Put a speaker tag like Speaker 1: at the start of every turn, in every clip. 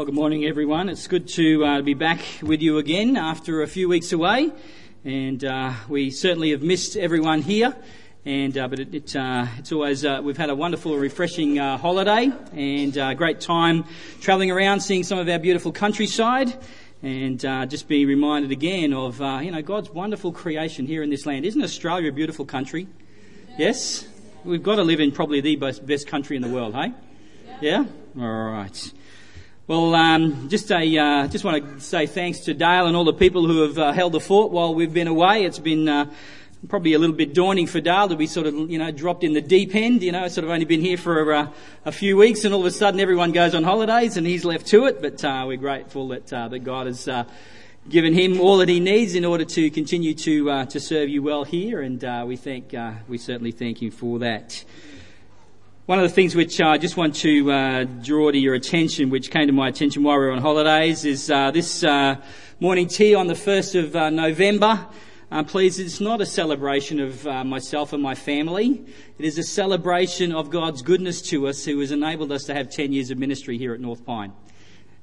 Speaker 1: Well, good morning, everyone. It's good to uh, be back with you again after a few weeks away, and uh, we certainly have missed everyone here. And uh, but it, it, uh, it's always uh, we've had a wonderful, refreshing uh, holiday and a great time travelling around, seeing some of our beautiful countryside, and just being reminded again of you know God's wonderful creation here in this land. Isn't Australia a beautiful country? Yes, we've got to live in probably the best, best country in the world, hey? Yeah. All right. Well, um, just a, uh, just want to say thanks to Dale and all the people who have uh, held the fort while we've been away. It's been uh, probably a little bit daunting for Dale to be sort of, you know, dropped in the deep end. You know, sort of only been here for uh, a few weeks, and all of a sudden everyone goes on holidays, and he's left to it. But uh, we're grateful that uh, that God has given him all that he needs in order to continue to to serve you well here, and we thank we certainly thank him for that. One of the things which I just want to uh, draw to your attention, which came to my attention while we were on holidays, is uh, this uh, morning tea on the 1st of uh, November. Uh, please, it's not a celebration of uh, myself and my family. It is a celebration of God's goodness to us who has enabled us to have 10 years of ministry here at North Pine.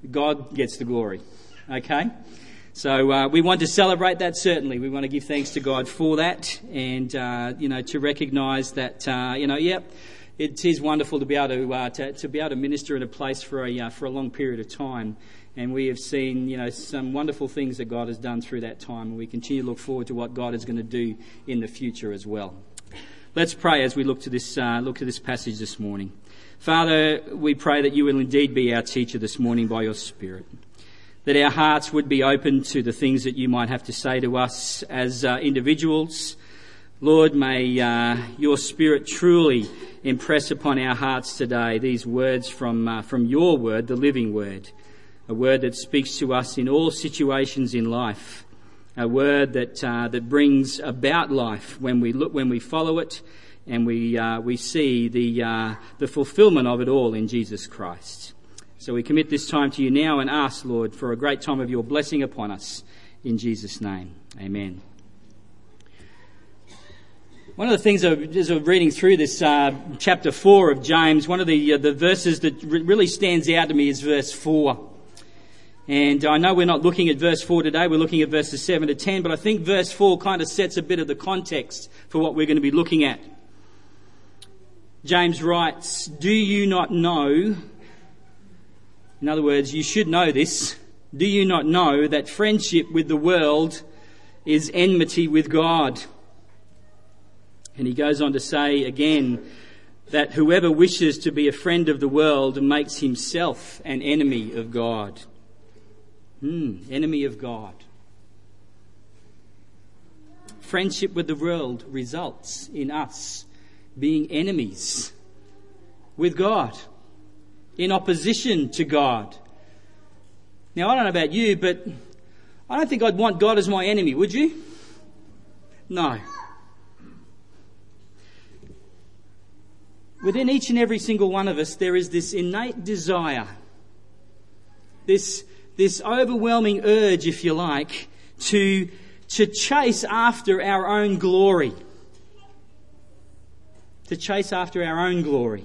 Speaker 1: God gets the glory. Okay? So uh, we want to celebrate that certainly. We want to give thanks to God for that, and uh, you know to recognise that uh, you know, yep, it is wonderful to be able to, uh, to, to, be able to minister in a place for a, uh, for a long period of time. And we have seen, you know, some wonderful things that God has done through that time. And we continue to look forward to what God is going to do in the future as well. Let's pray as we look to this, uh, look to this passage this morning. Father, we pray that you will indeed be our teacher this morning by your Spirit. That our hearts would be open to the things that you might have to say to us as uh, individuals, Lord, may uh, your Spirit truly impress upon our hearts today these words from, uh, from your word, the living word, a word that speaks to us in all situations in life, a word that, uh, that brings about life when we, look, when we follow it and we, uh, we see the, uh, the fulfillment of it all in Jesus Christ. So we commit this time to you now and ask, Lord, for a great time of your blessing upon us. In Jesus' name, amen. One of the things as I'm reading through this uh, chapter 4 of James, one of the, uh, the verses that really stands out to me is verse 4. And I know we're not looking at verse 4 today, we're looking at verses 7 to 10, but I think verse 4 kind of sets a bit of the context for what we're going to be looking at. James writes, Do you not know, in other words, you should know this, do you not know that friendship with the world is enmity with God? And he goes on to say again that whoever wishes to be a friend of the world makes himself an enemy of God. Hmm, enemy of God. Friendship with the world results in us being enemies with God, in opposition to God. Now, I don't know about you, but I don't think I'd want God as my enemy, would you? No. Within each and every single one of us, there is this innate desire, this, this overwhelming urge, if you like, to, to chase after our own glory. To chase after our own glory.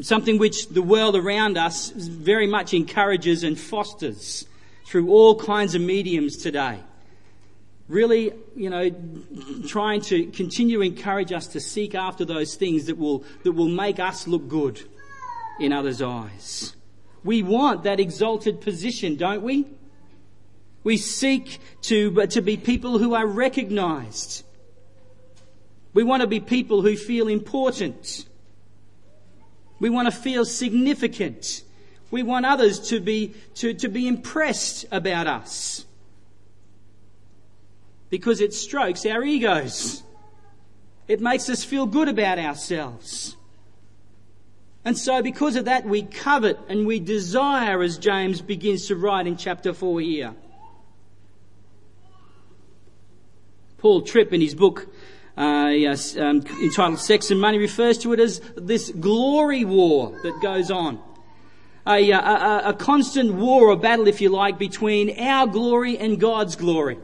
Speaker 1: Something which the world around us very much encourages and fosters through all kinds of mediums today really, you know, trying to continue to encourage us to seek after those things that will, that will make us look good in others' eyes. We want that exalted position, don't we? We seek to, to be people who are recognized. We want to be people who feel important. We want to feel significant. We want others to be, to, to be impressed about us because it strokes our egos. It makes us feel good about ourselves. And so, because of that, we covet and we desire, as James begins to write in chapter 4 here. Paul Tripp, in his book uh, yes, um, entitled Sex and Money, refers to it as this glory war that goes on. A, a, a constant war or battle, if you like, between our glory and God's glory.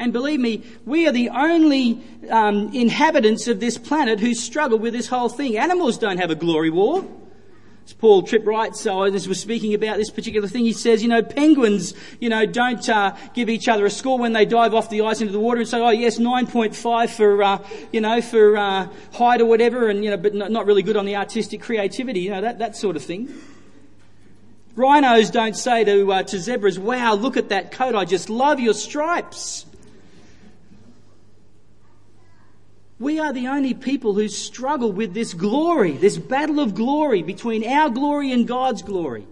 Speaker 1: And believe me, we are the only um, inhabitants of this planet who struggle with this whole thing. Animals don't have a glory war. As Paul Tripp writes, so I was speaking about this particular thing. He says, you know, penguins, you know, don't uh, give each other a score when they dive off the ice into the water and say, oh yes, 9.5 for, uh, you know, for uh, height or whatever, and you know, but not really good on the artistic creativity, you know, that that sort of thing. Rhinos don't say to uh, to zebras, "Wow, look at that coat! I just love your stripes." We are the only people who struggle with this glory, this battle of glory between our glory and God's glory.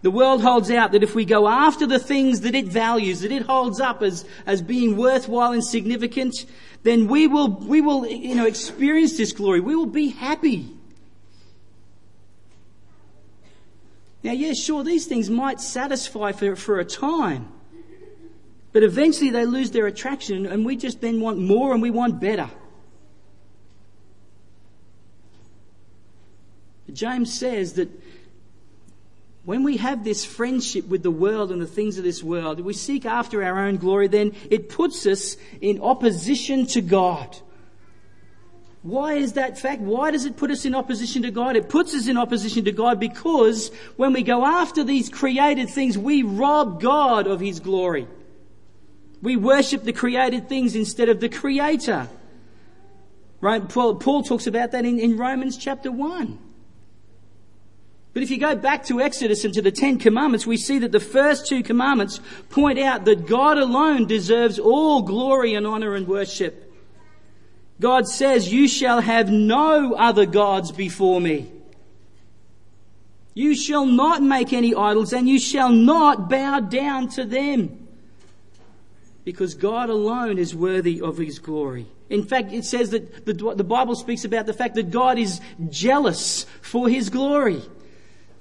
Speaker 1: The world holds out that if we go after the things that it values, that it holds up as, as being worthwhile and significant, then we will, we will, you know, experience this glory. We will be happy. Now, yeah, sure, these things might satisfy for, for a time. But eventually they lose their attraction and we just then want more and we want better. James says that when we have this friendship with the world and the things of this world, we seek after our own glory, then it puts us in opposition to God. Why is that fact? Why does it put us in opposition to God? It puts us in opposition to God because when we go after these created things, we rob God of His glory. We worship the created things instead of the Creator. Right? Paul, Paul talks about that in, in Romans chapter 1. But if you go back to Exodus and to the Ten Commandments, we see that the first two commandments point out that God alone deserves all glory and honor and worship. God says, you shall have no other gods before me. You shall not make any idols and you shall not bow down to them because God alone is worthy of his glory. In fact, it says that the, the Bible speaks about the fact that God is jealous for his glory.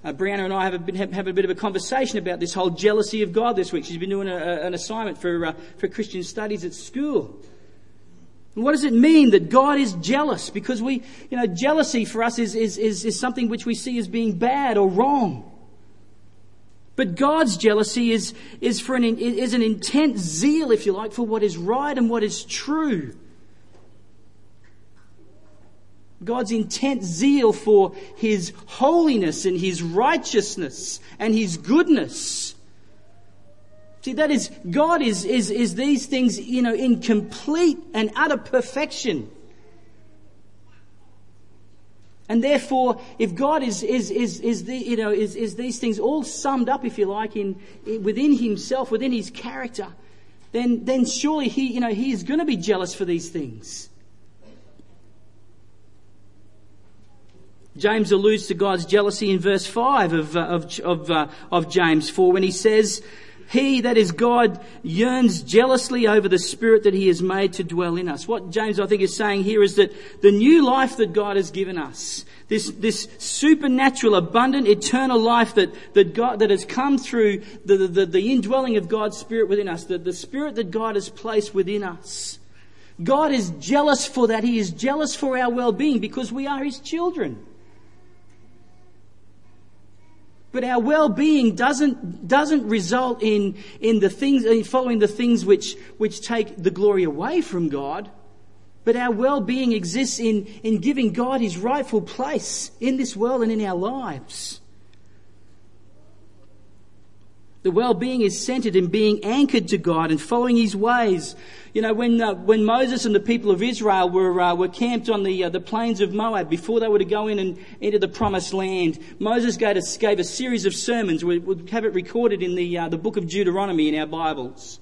Speaker 1: Uh, Brianna and I have been, have a bit of a conversation about this whole jealousy of God this week. She's been doing a, a, an assignment for, uh, for Christian studies at school. And what does it mean that God is jealous? Because we, you know, jealousy for us is, is, is, is something which we see as being bad or wrong. But God's jealousy is, is, for an, is an intense zeal, if you like, for what is right and what is true. God's intense zeal for His holiness and His righteousness and His goodness. See, that is, God is, is, is these things, you know, in complete and utter perfection. And therefore, if God is, is, is, is, the, you know, is, is these things all summed up, if you like, in, in, within himself, within his character, then, then surely he, you know, he is going to be jealous for these things. James alludes to God's jealousy in verse 5 of, uh, of, of, uh, of James 4 when he says, he, that is God, yearns jealously over the Spirit that He has made to dwell in us. What James, I think, is saying here is that the new life that God has given us, this, this supernatural, abundant, eternal life that, that God, that has come through the, the, the indwelling of God's Spirit within us, the, the Spirit that God has placed within us. God is jealous for that. He is jealous for our well-being because we are His children. But our well-being doesn't, doesn't result in, in the things, in following the things which, which take the glory away from God. But our well-being exists in, in giving God his rightful place in this world and in our lives. The well-being is centered in being anchored to God and following His ways. You know, when uh, when Moses and the people of Israel were uh, were camped on the uh, the plains of Moab before they were to go in and into the promised land, Moses gave a, gave a series of sermons. We we have it recorded in the uh, the book of Deuteronomy in our Bibles.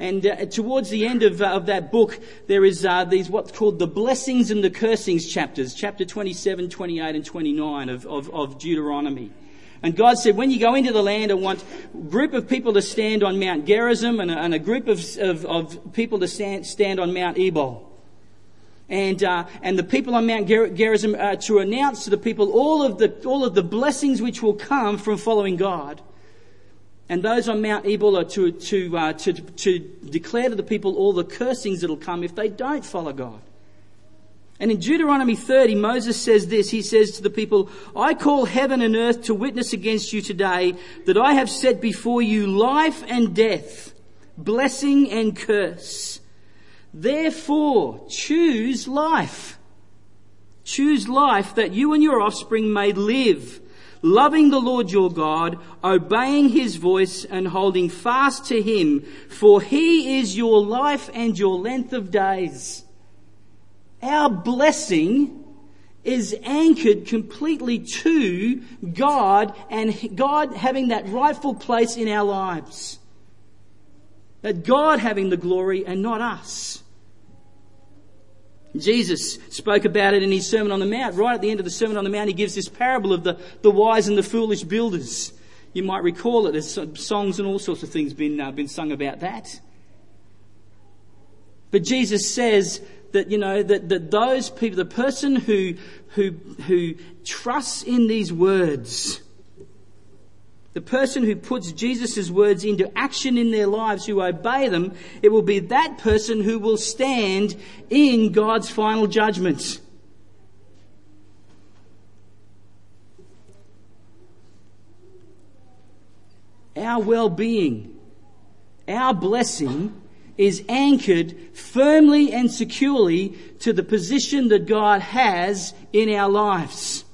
Speaker 1: And uh, towards the end of, uh, of that book, there is uh, these what's called the blessings and the cursings chapters, chapter 27, 28, and 29 of, of, of Deuteronomy. And God said, when you go into the land, I want a group of people to stand on Mount Gerizim and a, and a group of, of, of, people to stand, stand on Mount Ebal. And, uh, and the people on Mount Ger- Gerizim uh, to announce to the people all of the, all of the blessings which will come from following God. And those on Mount Ebal are to, to, uh, to, to declare to the people all the cursings that will come if they don't follow God. And in Deuteronomy 30, Moses says this. He says to the people, I call heaven and earth to witness against you today that I have set before you life and death, blessing and curse. Therefore, choose life Choose life that you and your offspring may live, loving the Lord your God, obeying his voice and holding fast to him, for he is your life and your length of days. Our blessing is anchored completely to God and God having that rightful place in our lives. That God having the glory and not us. Jesus spoke about it in his Sermon on the Mount. Right at the end of the Sermon on the Mount, he gives this parable of the, the wise and the foolish builders. You might recall it. There's songs and all sorts of things been, uh, been sung about that. But Jesus says that, you know, that, that those people, the person who, who, who trusts in these words, the person who puts Jesus' words into action in their lives, who obey them, it will be that person who will stand in God's final judgment. Our well-being, our blessing is anchored firmly and securely to the position that God has in our lives.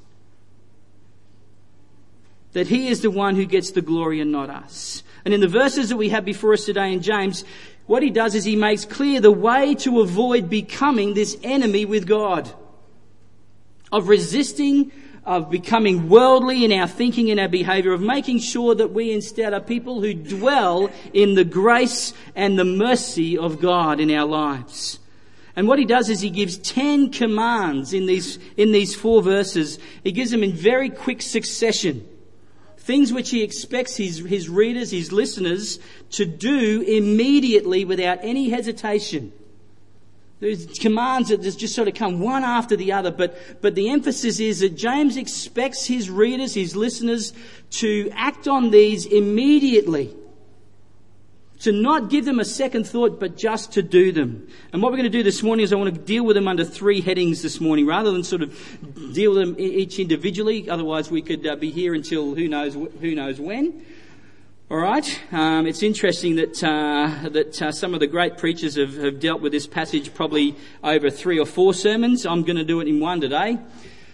Speaker 1: That He is the one who gets the glory and not us. And in the verses that we have before us today in James, what he does is he makes clear the way to avoid becoming this enemy with God. Of resisting of becoming worldly in our thinking and our behavior, of making sure that we instead are people who dwell in the grace and the mercy of God in our lives. And what he does is he gives ten commands in these, in these four verses. He gives them in very quick succession. Things which he expects his, his readers, his listeners to do immediately without any hesitation. There's commands that just sort of come one after the other, but, but the emphasis is that James expects his readers, his listeners, to act on these immediately. To not give them a second thought, but just to do them. And what we're going to do this morning is I want to deal with them under three headings this morning, rather than sort of deal with them each individually. Otherwise, we could uh, be here until who knows who knows when. All right. Um, it's interesting that uh, that uh, some of the great preachers have, have, dealt with this passage probably over three or four sermons. I'm going to do it in one today,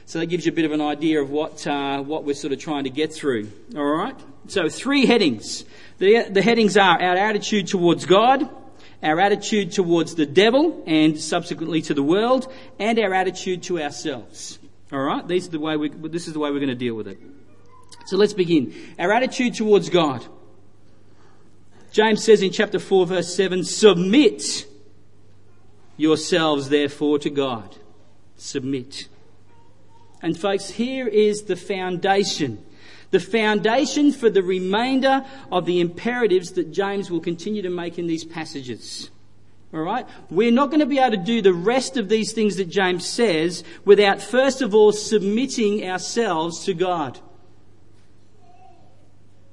Speaker 1: so that gives you a bit of an idea of what uh, what we're sort of trying to get through. All right. So three headings. The the headings are our attitude towards God, our attitude towards the devil, and subsequently to the world, and our attitude to ourselves. All right. These are the way we, this is the way we're going to deal with it. So let's begin. Our attitude towards God. James says in chapter 4 verse 7, submit yourselves therefore to God. Submit. And folks, here is the foundation. The foundation for the remainder of the imperatives that James will continue to make in these passages. Alright? We're not going to be able to do the rest of these things that James says without first of all submitting ourselves to God.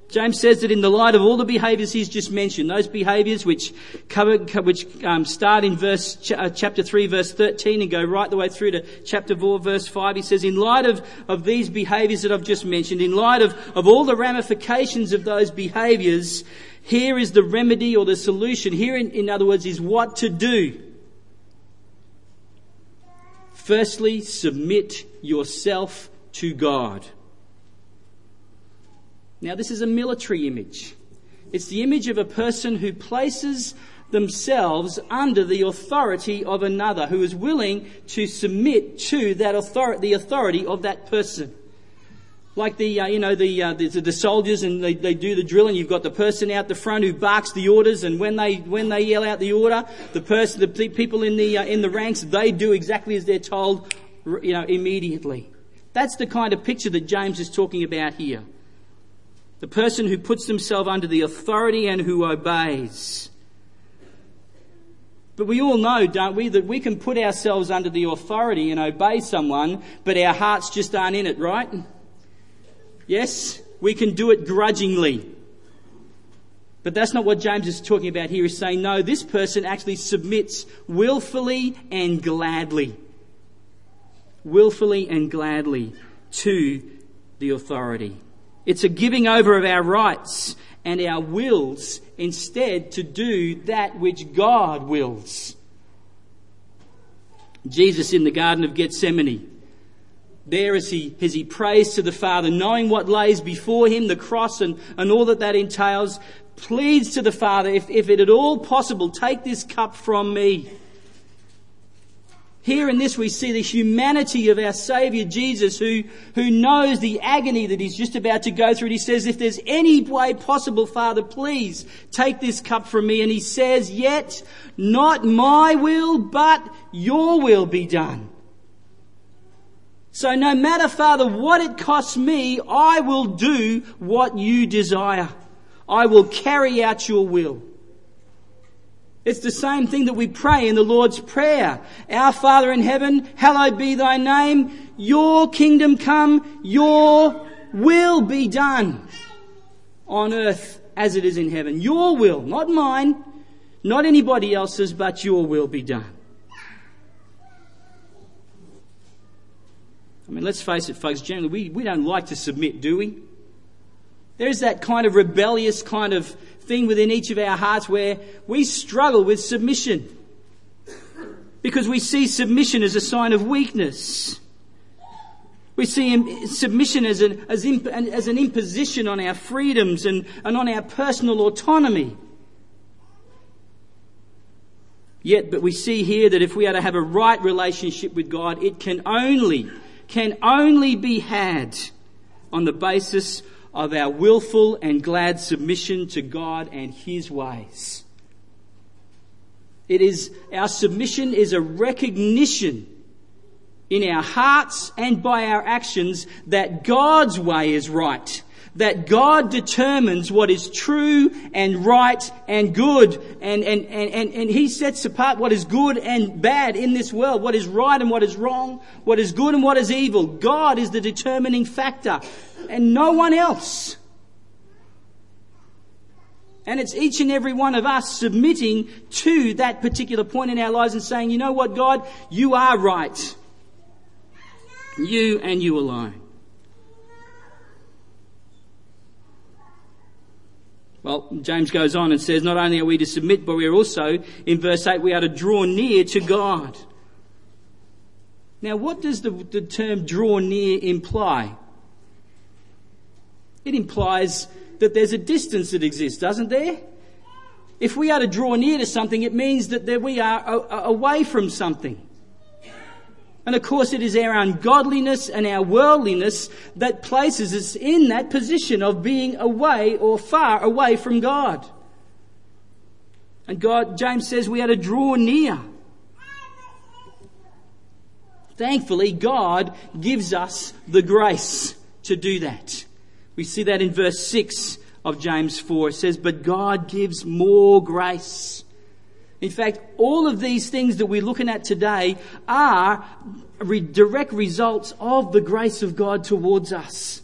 Speaker 1: James says that in the light of all the behaviours he's just mentioned, those behaviours which cover, which um, start in verse ch- uh, chapter three, verse thirteen, and go right the way through to chapter four, verse five, he says, in light of, of these behaviours that I've just mentioned, in light of, of all the ramifications of those behaviours, here is the remedy or the solution. Here, in, in other words, is what to do. Firstly, submit yourself to God. Now, this is a military image. It's the image of a person who places themselves under the authority of another, who is willing to submit to that authority, the authority of that person. Like the, uh, you know, the, uh, the, the, soldiers and they, they do the drill and you've got the person out the front who barks the orders and when they, when they yell out the order, the person, the people in the, uh, in the ranks, they do exactly as they're told, you know, immediately. That's the kind of picture that James is talking about here. The person who puts themselves under the authority and who obeys. But we all know, don't we, that we can put ourselves under the authority and obey someone, but our hearts just aren't in it, right? Yes? We can do it grudgingly. But that's not what James is talking about here. He's saying, no, this person actually submits willfully and gladly. Willfully and gladly to the authority. It's a giving over of our rights and our wills instead to do that which God wills. Jesus in the Garden of Gethsemane, there as he, as he prays to the Father, knowing what lays before him, the cross and, and all that that entails, pleads to the Father, if, if it at all possible, take this cup from me. Here in this we see the humanity of our Saviour Jesus who, who knows the agony that he's just about to go through. And he says, if there's any way possible, Father, please take this cup from me. And he says, yet not my will, but your will be done. So no matter, Father, what it costs me, I will do what you desire. I will carry out your will. It's the same thing that we pray in the Lord's Prayer. Our Father in heaven, hallowed be thy name. Your kingdom come. Your will be done on earth as it is in heaven. Your will, not mine, not anybody else's, but your will be done. I mean, let's face it, folks, generally we, we don't like to submit, do we? There's that kind of rebellious kind of thing within each of our hearts where we struggle with submission. Because we see submission as a sign of weakness. We see submission as an, as, imp, as an imposition on our freedoms and, and on our personal autonomy. Yet, but we see here that if we are to have a right relationship with God, it can only, can only be had on the basis of our willful and glad submission to God and His ways. It is, our submission is a recognition in our hearts and by our actions that God's way is right. That God determines what is true and right and good and, and, and, and, and He sets apart what is good and bad in this world, what is right and what is wrong, what is good and what is evil. God is the determining factor and no one else. And it's each and every one of us submitting to that particular point in our lives and saying, you know what, God, you are right. You and you alone. Well, James goes on and says, not only are we to submit, but we are also, in verse 8, we are to draw near to God. Now, what does the, the term draw near imply? It implies that there's a distance that exists, doesn't there? If we are to draw near to something, it means that we are away from something. And of course, it is our ungodliness and our worldliness that places us in that position of being away or far away from God. And God, James says we are to draw near. Thankfully, God gives us the grace to do that. We see that in verse 6 of James 4. It says, But God gives more grace. In fact, all of these things that we're looking at today are direct results of the grace of God towards us.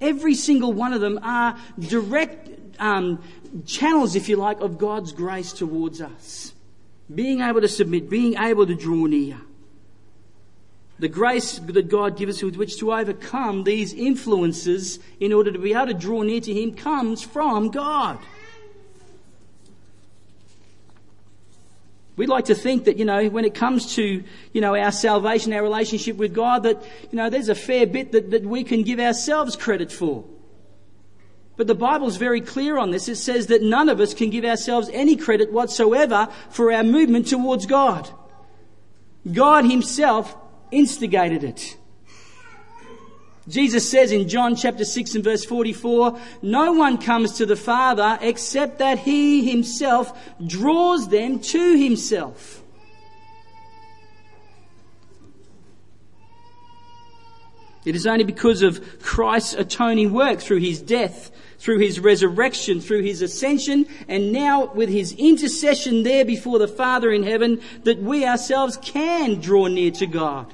Speaker 1: Every single one of them are direct um, channels, if you like, of God's grace towards us. Being able to submit, being able to draw near the grace that God gives us with which to overcome these influences in order to be able to draw near to Him comes from God. We'd like to think that, you know, when it comes to, you know, our salvation, our relationship with God, that, you know, there's a fair bit that, that we can give ourselves credit for. But the Bible's very clear on this. It says that none of us can give ourselves any credit whatsoever for our movement towards God. God Himself instigated it. Jesus says in John chapter 6 and verse 44, no one comes to the Father except that He Himself draws them to Himself. It is only because of Christ's atoning work through His death, through His resurrection, through His ascension, and now with His intercession there before the Father in heaven that we ourselves can draw near to God.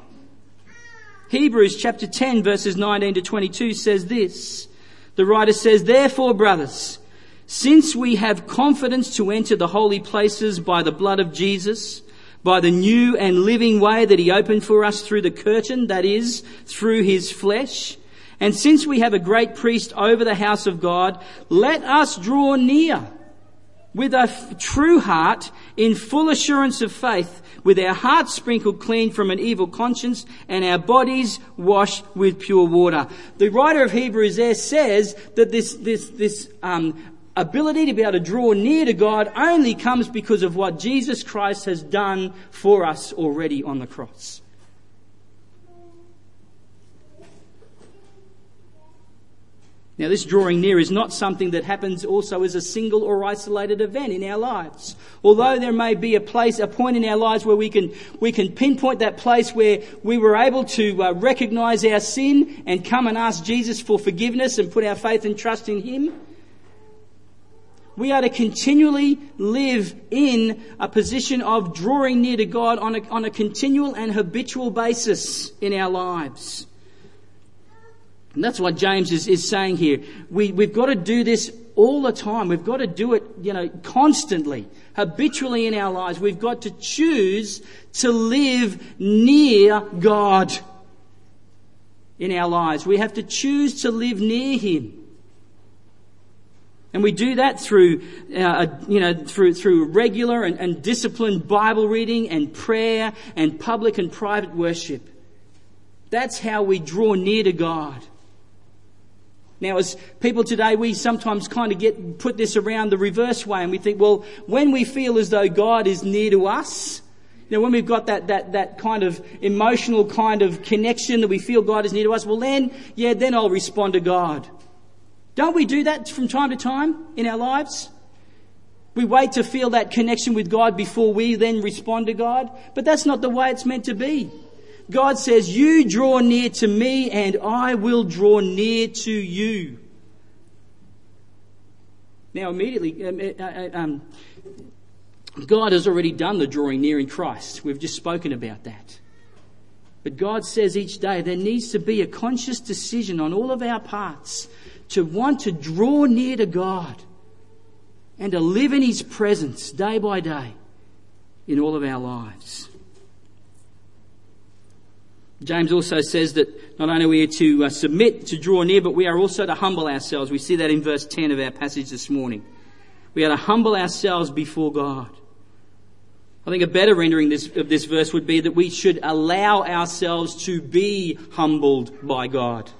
Speaker 1: Hebrews chapter 10 verses 19 to 22 says this. The writer says, Therefore, brothers, since we have confidence to enter the holy places by the blood of Jesus, by the new and living way that he opened for us through the curtain, that is, through his flesh, and since we have a great priest over the house of God, let us draw near with a f- true heart in full assurance of faith, with our hearts sprinkled clean from an evil conscience and our bodies washed with pure water. The writer of Hebrews there says that this, this, this um, ability to be able to draw near to God only comes because of what Jesus Christ has done for us already on the cross. Now, this drawing near is not something that happens also as a single or isolated event in our lives. Although there may be a place, a point in our lives where we can, we can pinpoint that place where we were able to uh, recognize our sin and come and ask Jesus for forgiveness and put our faith and trust in Him. We are to continually live in a position of drawing near to God on a, on a continual and habitual basis in our lives. And that's what James is, is saying here. We, we've got to do this all the time. We've got to do it, you know, constantly, habitually in our lives. We've got to choose to live near God in our lives. We have to choose to live near Him. And we do that through, uh, you know, through, through regular and, and disciplined Bible reading and prayer and public and private worship. That's how we draw near to God. Now, as people today, we sometimes kind of get, put this around the reverse way and we think, well, when we feel as though God is near to us, you know, when we've got that, that, that kind of emotional kind of connection that we feel God is near to us, well then, yeah, then I'll respond to God. Don't we do that from time to time in our lives? We wait to feel that connection with God before we then respond to God. But that's not the way it's meant to be. God says, You draw near to me and I will draw near to you. Now, immediately, um, uh, uh, um, God has already done the drawing near in Christ. We've just spoken about that. But God says each day there needs to be a conscious decision on all of our parts to want to draw near to God and to live in His presence day by day in all of our lives. James also says that not only are we to uh, submit, to draw near, but we are also to humble ourselves. We see that in verse 10 of our passage this morning. We are to humble ourselves before God. I think a better rendering this, of this verse would be that we should allow ourselves to be humbled by God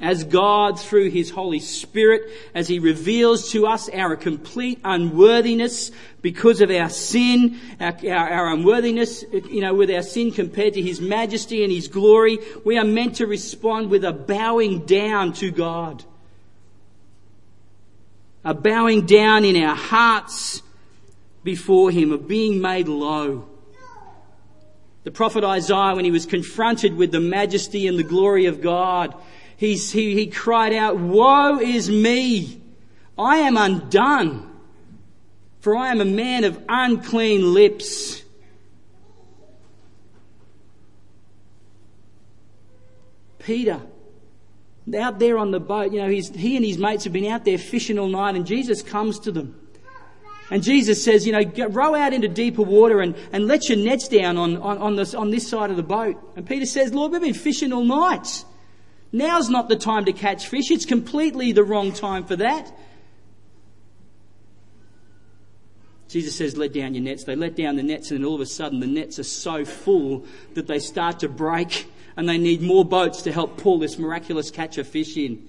Speaker 1: as God, through His Holy Spirit, as He reveals to us our complete unworthiness because of our sin, our, our, unworthiness, you know, with our sin compared to His majesty and His glory, we are meant to respond with a bowing down to God. A bowing down in our hearts before Him, of being made low. The prophet Isaiah, when he was confronted with the majesty and the glory of God, he, he cried out, Woe is me! I am undone, for I am a man of unclean lips. Peter, out there on the boat, you know, he and his mates have been out there fishing all night, and Jesus comes to them. And Jesus says, you know, row out into deeper water and, and let your nets down on, on, on, this, on this side of the boat. And Peter says, Lord, we've been fishing all night. Now's not the time to catch fish. It's completely the wrong time for that. Jesus says, let down your nets. They let down the nets, and then all of a sudden the nets are so full that they start to break, and they need more boats to help pull this miraculous catch of fish in.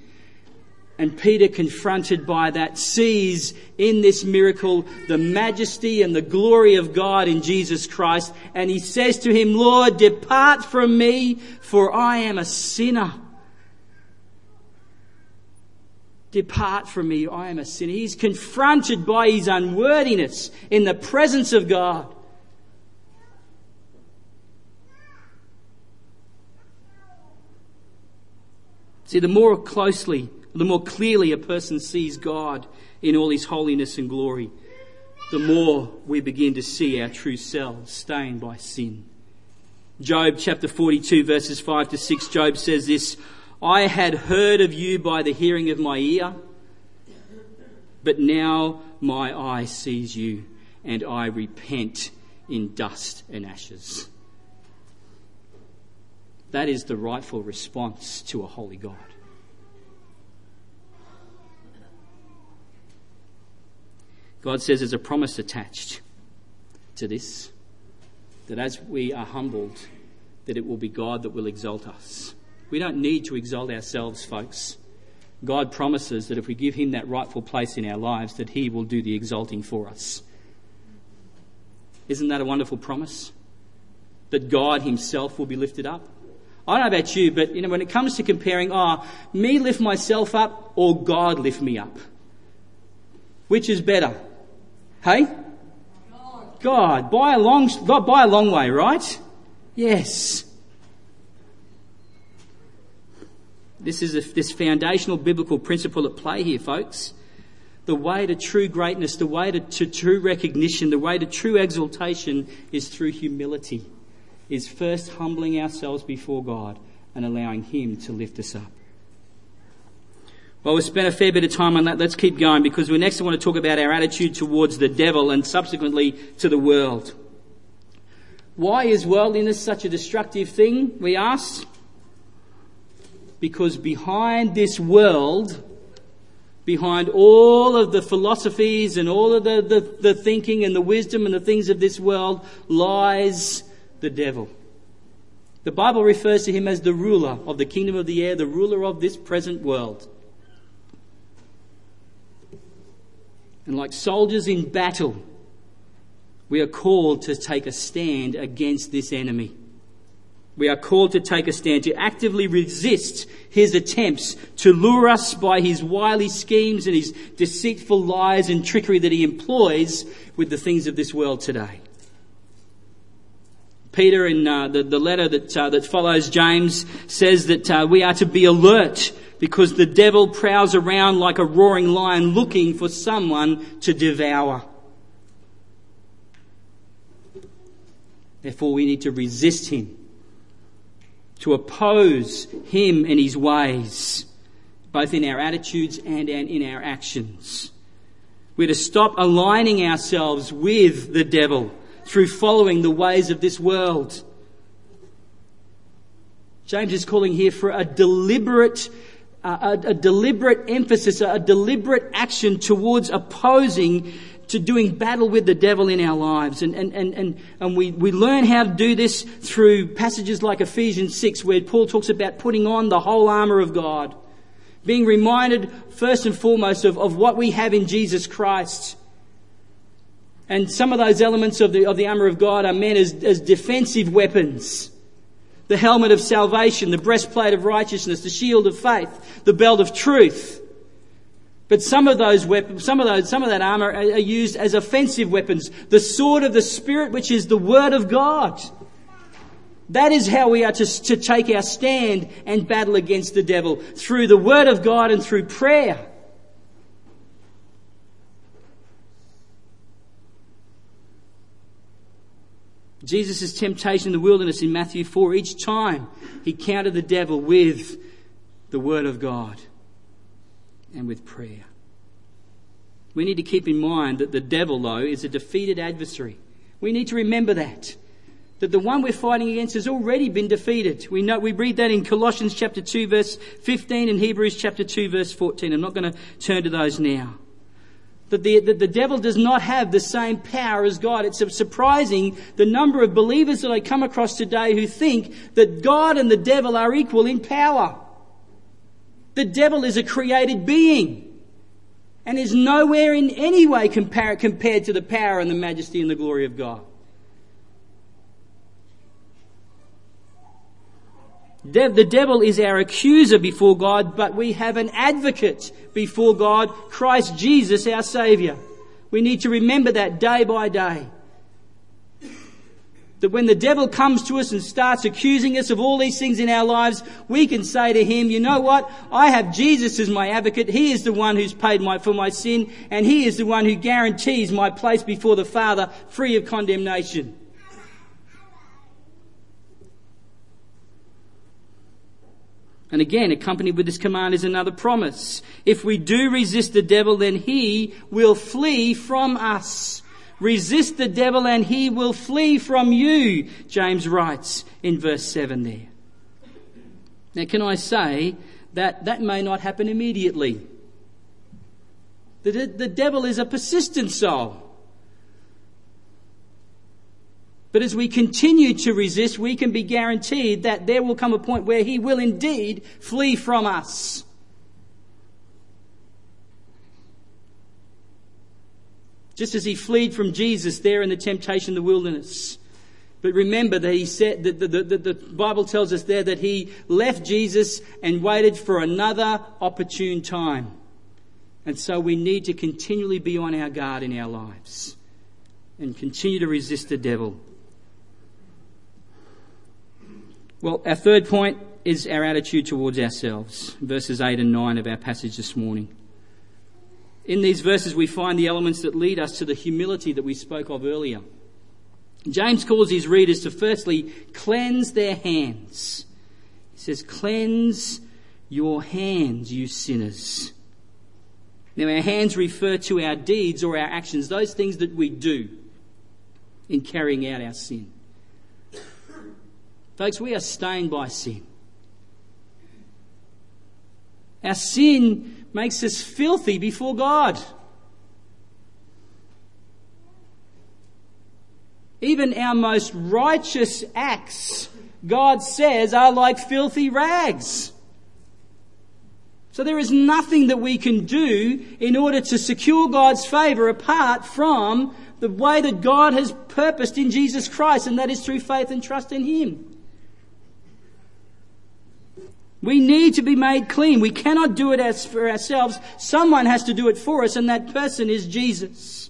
Speaker 1: And Peter, confronted by that, sees in this miracle the majesty and the glory of God in Jesus Christ. And he says to him, Lord, depart from me, for I am a sinner. Depart from me, I am a sinner. He's confronted by his unworthiness in the presence of God. See, the more closely, the more clearly a person sees God in all his holiness and glory, the more we begin to see our true selves stained by sin. Job chapter 42 verses 5 to 6, Job says this, I had heard of you by the hearing of my ear, but now my eye sees you, and I repent in dust and ashes. That is the rightful response to a holy God. God says there's a promise attached to this that as we are humbled, that it will be God that will exalt us. We don't need to exalt ourselves, folks. God promises that if we give Him that rightful place in our lives, that He will do the exalting for us. Isn't that a wonderful promise? That God Himself will be lifted up. I don't know about you, but you know, when it comes to comparing, oh, me lift myself up or God lift me up, which is better? Hey? God, by a long, by a long way, right? Yes. This is a, this foundational biblical principle at play here, folks. The way to true greatness, the way to, to true recognition, the way to true exaltation is through humility. Is first humbling ourselves before God and allowing Him to lift us up. Well, we've spent a fair bit of time on that. Let's keep going because we next want to talk about our attitude towards the devil and subsequently to the world. Why is worldliness such a destructive thing, we ask? Because behind this world, behind all of the philosophies and all of the, the, the thinking and the wisdom and the things of this world lies the devil. The Bible refers to him as the ruler of the kingdom of the air, the ruler of this present world. And like soldiers in battle, we are called to take a stand against this enemy. We are called to take a stand, to actively resist his attempts to lure us by his wily schemes and his deceitful lies and trickery that he employs with the things of this world today. Peter, in uh, the, the letter that, uh, that follows James, says that uh, we are to be alert because the devil prowls around like a roaring lion looking for someone to devour. Therefore, we need to resist him, to oppose him and his ways, both in our attitudes and in our actions. We're to stop aligning ourselves with the devil through following the ways of this world. James is calling here for a deliberate uh, a, a, deliberate emphasis, a deliberate action towards opposing to doing battle with the devil in our lives. And, and, and, and, and we, we learn how to do this through passages like Ephesians 6, where Paul talks about putting on the whole armour of God. Being reminded, first and foremost, of, of what we have in Jesus Christ. And some of those elements of the, of the armour of God are meant as, as defensive weapons the helmet of salvation, the breastplate of righteousness, the shield of faith, the belt of truth. But some of those weapons, some of those, some of that armor are used as offensive weapons. The sword of the Spirit, which is the Word of God. That is how we are to, to take our stand and battle against the devil. Through the Word of God and through prayer. Jesus' temptation in the wilderness in Matthew 4, each time he countered the devil with the Word of God and with prayer. We need to keep in mind that the devil, though, is a defeated adversary. We need to remember that. That the one we're fighting against has already been defeated. We know, we read that in Colossians chapter 2 verse 15 and Hebrews chapter 2 verse 14. I'm not going to turn to those now that the, that the devil does not have the same power as God. It's surprising the number of believers that I come across today who think that God and the devil are equal in power. The devil is a created being and is nowhere in any way compar- compared to the power and the majesty and the glory of God. The devil is our accuser before God, but we have an advocate before God, Christ Jesus, our Saviour. We need to remember that day by day. That when the devil comes to us and starts accusing us of all these things in our lives, we can say to him, you know what? I have Jesus as my advocate. He is the one who's paid my, for my sin, and he is the one who guarantees my place before the Father free of condemnation. And again, accompanied with this command is another promise. If we do resist the devil, then he will flee from us. Resist the devil and he will flee from you, James writes in verse 7 there. Now, can I say that that may not happen immediately? The, the devil is a persistent soul. But as we continue to resist, we can be guaranteed that there will come a point where he will indeed flee from us. Just as he fled from Jesus there in the temptation in the wilderness. But remember that he said that the, the, the, Bible tells us there that he left Jesus and waited for another opportune time. And so we need to continually be on our guard in our lives and continue to resist the devil. Well, our third point is our attitude towards ourselves, verses 8 and 9 of our passage this morning. In these verses, we find the elements that lead us to the humility that we spoke of earlier. James calls his readers to firstly cleanse their hands. He says, Cleanse your hands, you sinners. Now, our hands refer to our deeds or our actions, those things that we do in carrying out our sin. Folks, we are stained by sin. Our sin makes us filthy before God. Even our most righteous acts, God says, are like filthy rags. So there is nothing that we can do in order to secure God's favour apart from the way that God has purposed in Jesus Christ, and that is through faith and trust in Him. We need to be made clean. We cannot do it as for ourselves. Someone has to do it for us, and that person is Jesus.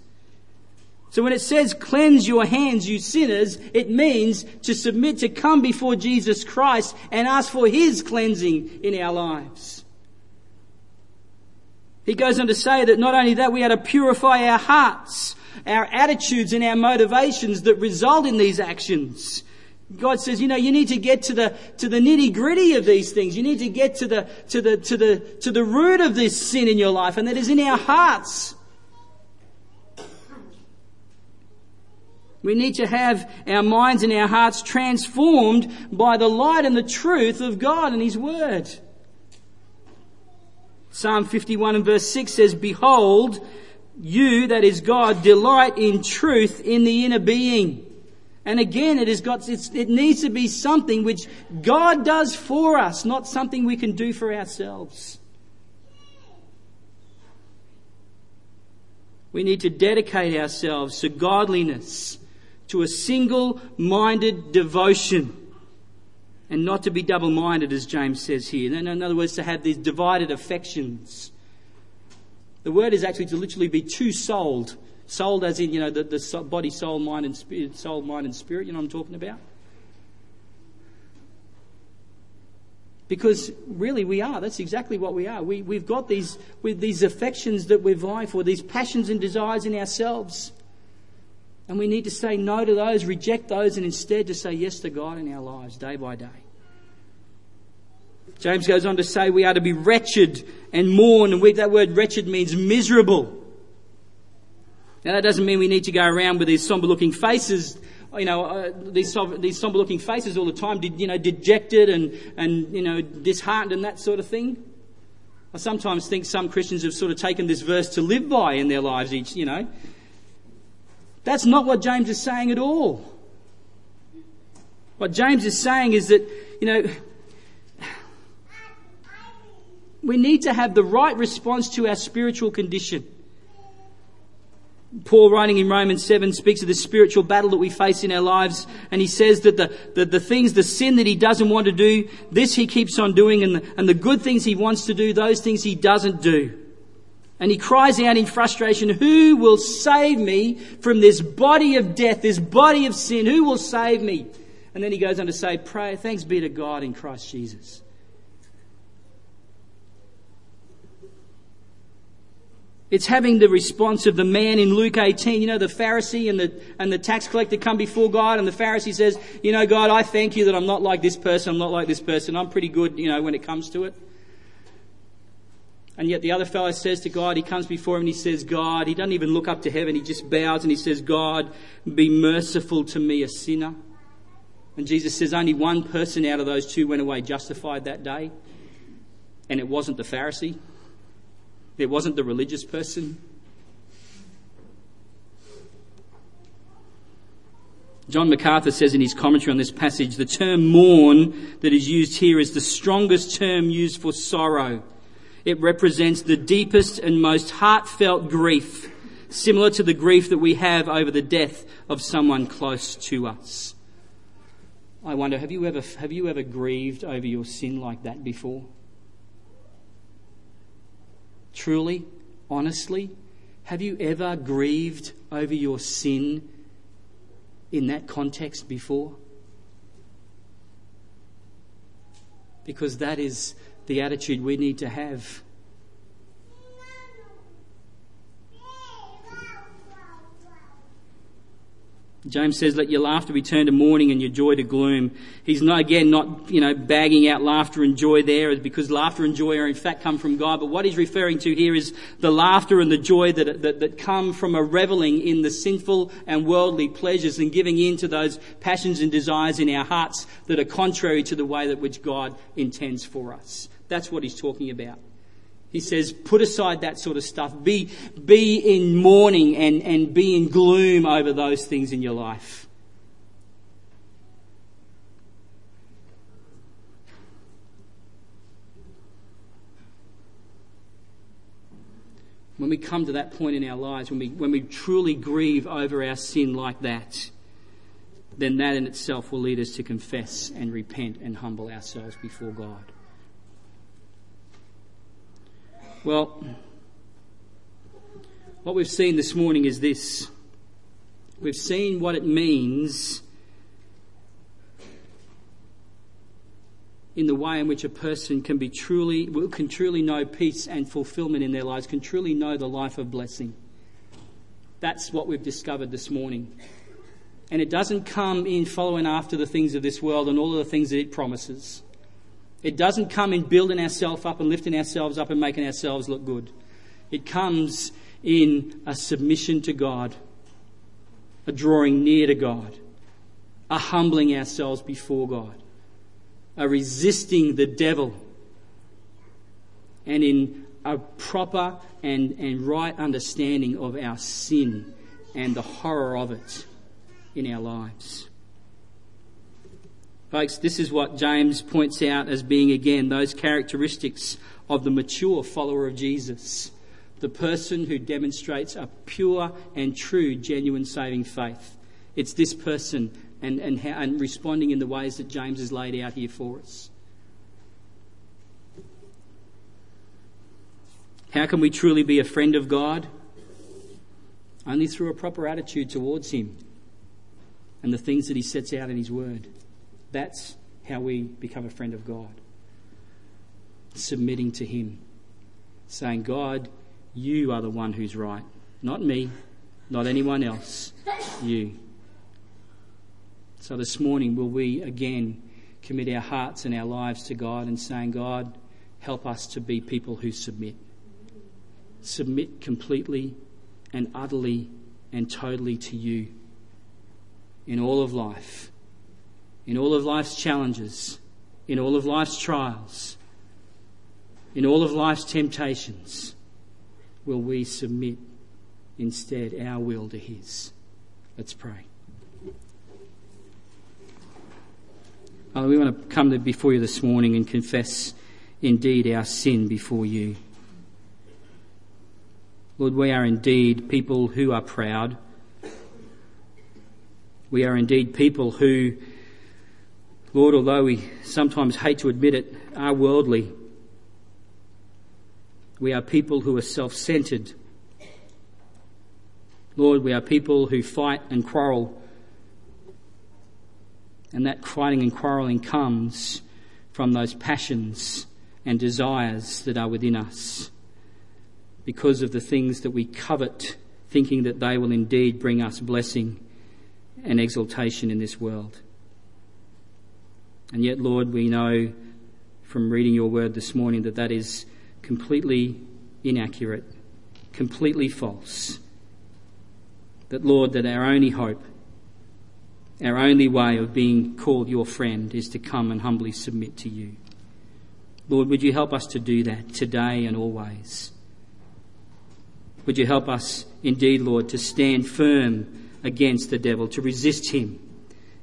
Speaker 1: So when it says cleanse your hands, you sinners, it means to submit to come before Jesus Christ and ask for His cleansing in our lives. He goes on to say that not only that, we are to purify our hearts, our attitudes and our motivations that result in these actions. God says, you know, you need to get to the, to the nitty gritty of these things. You need to get to the, to the, to the, to the root of this sin in your life, and that is in our hearts. We need to have our minds and our hearts transformed by the light and the truth of God and His Word. Psalm 51 and verse 6 says, Behold, you, that is God, delight in truth in the inner being. And again, it has got, it needs to be something which God does for us, not something we can do for ourselves. We need to dedicate ourselves to godliness, to a single minded devotion and not to be double minded, as James says here. In other words, to have these divided affections. The word is actually to literally be two souled. Souled as in, you know, the, the body, soul, mind, and spirit, soul, mind, and spirit. You know what I'm talking about? Because really we are. That's exactly what we are. We, we've got these, with these affections that we're vying for, these passions and desires in ourselves. And we need to say no to those, reject those, and instead to say yes to God in our lives day by day. James goes on to say we are to be wretched and mourn, and we, that word wretched means miserable. Now that doesn't mean we need to go around with these somber looking faces, you know, uh, these, these somber looking faces all the time, you know, dejected and, and, you know, disheartened and that sort of thing. I sometimes think some Christians have sort of taken this verse to live by in their lives each, you know. That's not what James is saying at all. What James is saying is that, you know, we need to have the right response to our spiritual condition. Paul, writing in Romans 7, speaks of the spiritual battle that we face in our lives, and he says that the, the, things, the sin that he doesn't want to do, this he keeps on doing, and the, and the good things he wants to do, those things he doesn't do. And he cries out in frustration, Who will save me from this body of death, this body of sin? Who will save me? And then he goes on to say, Pray, thanks be to God in Christ Jesus. It's having the response of the man in Luke 18, you know, the Pharisee and the, and the tax collector come before God and the Pharisee says, you know, God, I thank you that I'm not like this person, I'm not like this person, I'm pretty good, you know, when it comes to it. And yet the other fellow says to God, he comes before him and he says, God, he doesn't even look up to heaven, he just bows and he says, God, be merciful to me, a sinner. And Jesus says only one person out of those two went away justified that day, and it wasn't the Pharisee. It wasn't the religious person. John MacArthur says in his commentary on this passage, the term mourn that is used here is the strongest term used for sorrow. It represents the deepest and most heartfelt grief, similar to the grief that we have over the death of someone close to us. I wonder, have you ever, have you ever grieved over your sin like that before? Truly, honestly, have you ever grieved over your sin in that context before? Because that is the attitude we need to have James says, let your laughter be turned to mourning and your joy to gloom. He's not, again, not, you know, bagging out laughter and joy there because laughter and joy are in fact come from God. But what he's referring to here is the laughter and the joy that, that, that come from a reveling in the sinful and worldly pleasures and giving in to those passions and desires in our hearts that are contrary to the way that which God intends for us. That's what he's talking about. He says, put aside that sort of stuff. Be, be in mourning and, and be in gloom over those things in your life. When we come to that point in our lives, when we, when we truly grieve over our sin like that, then that in itself will lead us to confess and repent and humble ourselves before God. Well, what we've seen this morning is this. We've seen what it means in the way in which a person can be truly, can truly know peace and fulfillment in their lives, can truly know the life of blessing. That's what we've discovered this morning. And it doesn't come in following after the things of this world and all of the things that it promises. It doesn't come in building ourselves up and lifting ourselves up and making ourselves look good. It comes in a submission to God, a drawing near to God, a humbling ourselves before God, a resisting the devil, and in a proper and, and right understanding of our sin and the horror of it in our lives. Folks, this is what James points out as being, again, those characteristics of the mature follower of Jesus. The person who demonstrates a pure and true, genuine saving faith. It's this person and, and, how, and responding in the ways that James has laid out here for us. How can we truly be a friend of God? Only through a proper attitude towards Him and the things that He sets out in His Word. That's how we become a friend of God. Submitting to Him. Saying, God, you are the one who's right. Not me, not anyone else. You. So this morning, will we again commit our hearts and our lives to God and saying, God, help us to be people who submit. Submit completely and utterly and totally to you in all of life in all of life's challenges, in all of life's trials, in all of life's temptations, will we submit instead our will to His? Let's pray. Oh, we want to come before you this morning and confess indeed our sin before you. Lord, we are indeed people who are proud. We are indeed people who Lord, although we sometimes hate to admit it, are worldly. We are people who are self centered. Lord, we are people who fight and quarrel. And that fighting and quarrelling comes from those passions and desires that are within us because of the things that we covet, thinking that they will indeed bring us blessing and exaltation in this world. And yet, Lord, we know from reading your word this morning that that is completely inaccurate, completely false. That, Lord, that our only hope, our only way of being called your friend is to come and humbly submit to you. Lord, would you help us to do that today and always? Would you help us indeed, Lord, to stand firm against the devil, to resist him,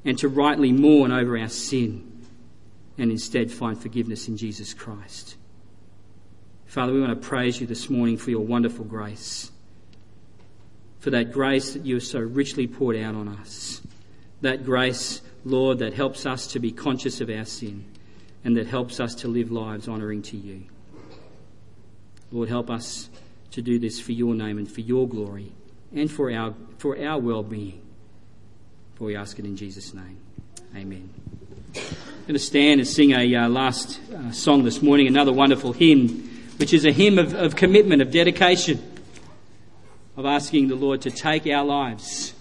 Speaker 1: and to rightly mourn over our sin, and instead find forgiveness in Jesus Christ. Father, we want to praise you this morning for your wonderful grace, for that grace that you have so richly poured out on us. That grace, Lord, that helps us to be conscious of our sin and that helps us to live lives honouring to you. Lord, help us to do this for your name and for your glory and for our, for our well being. For we ask it in Jesus' name. Amen. I'm going to stand and sing a uh, last uh, song this morning, another wonderful hymn, which is a hymn of, of commitment, of dedication, of asking the Lord to take our lives